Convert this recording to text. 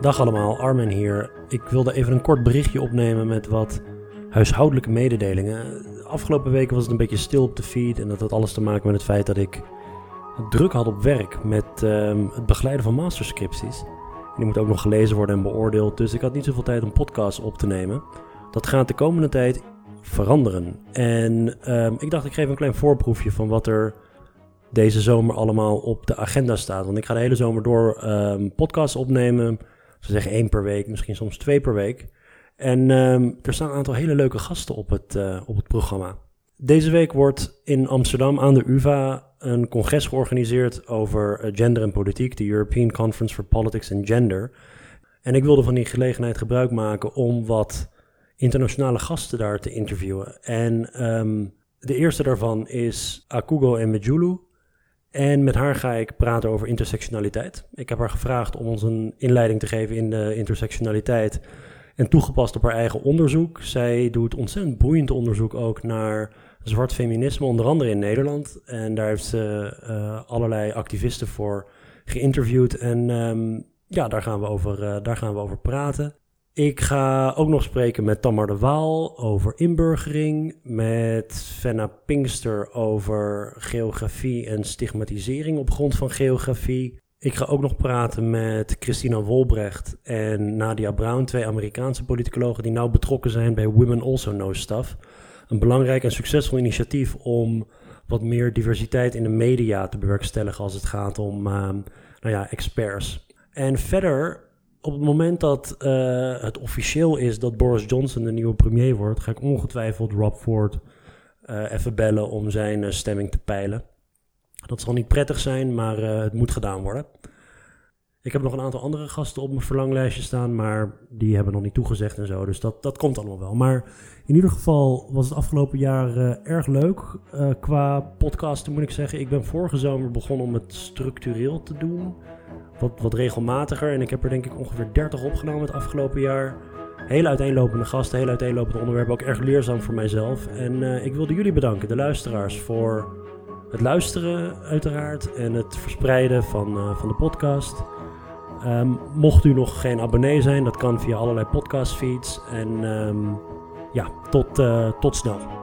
Dag allemaal, Armin hier. Ik wilde even een kort berichtje opnemen met wat huishoudelijke mededelingen. De afgelopen weken was het een beetje stil op de feed en dat had alles te maken met het feit dat ik druk had op werk met ehm, het begeleiden van masterscripties. Die moet ook nog gelezen worden en beoordeeld, dus ik had niet zoveel tijd om podcasts op te nemen. Dat gaat de komende tijd veranderen. En ehm, ik dacht, ik geef een klein voorproefje van wat er deze zomer allemaal op de agenda staat. Want ik ga de hele zomer door um, podcasts opnemen. Ze zeggen één per week, misschien soms twee per week. En um, er staan een aantal hele leuke gasten op het, uh, op het programma. Deze week wordt in Amsterdam aan de UvA een congres georganiseerd over eh, gender en politiek, de European Conference for Politics and Gender. En ik wilde van die gelegenheid gebruik maken om wat internationale gasten daar te interviewen. En um, de eerste daarvan is Akugo Emejulu. En met haar ga ik praten over intersectionaliteit. Ik heb haar gevraagd om ons een inleiding te geven in de intersectionaliteit. En toegepast op haar eigen onderzoek. Zij doet ontzettend boeiend onderzoek ook naar zwart feminisme, onder andere in Nederland. En daar heeft ze uh, allerlei activisten voor geïnterviewd. En um, ja, daar gaan, we over, uh, daar gaan we over praten. Ik ga ook nog spreken met Tamar de Waal over inburgering, met Fenna Pinkster over geografie en stigmatisering op grond van geografie. Ik ga ook nog praten met Christina Wolbrecht en Nadia Brown, twee Amerikaanse politicologen die nauw betrokken zijn bij Women Also Know Stuff. Een belangrijk en succesvol initiatief om wat meer diversiteit in de media te bewerkstelligen als het gaat om uh, nou ja, experts. En verder op het moment dat uh, het officieel is dat Boris Johnson de nieuwe premier wordt, ga ik ongetwijfeld Rob Ford uh, even bellen om zijn uh, stemming te peilen. Dat zal niet prettig zijn, maar het moet gedaan worden. Ik heb nog een aantal andere gasten op mijn verlanglijstje staan, maar die hebben nog niet toegezegd en zo. Dus dat, dat komt allemaal wel. Maar in ieder geval was het afgelopen jaar erg leuk qua podcasten, moet ik zeggen. Ik ben vorige zomer begonnen om het structureel te doen wat, wat regelmatiger. En ik heb er denk ik ongeveer 30 opgenomen het afgelopen jaar. Hele uiteenlopende gasten, hele uiteenlopende onderwerpen. Ook erg leerzaam voor mijzelf. En uh, ik wilde jullie bedanken, de luisteraars, voor het luisteren uiteraard. En het verspreiden van, uh, van de podcast. Um, mocht u nog geen abonnee zijn, dat kan via allerlei podcastfeeds. En um, ja, tot, uh, tot snel.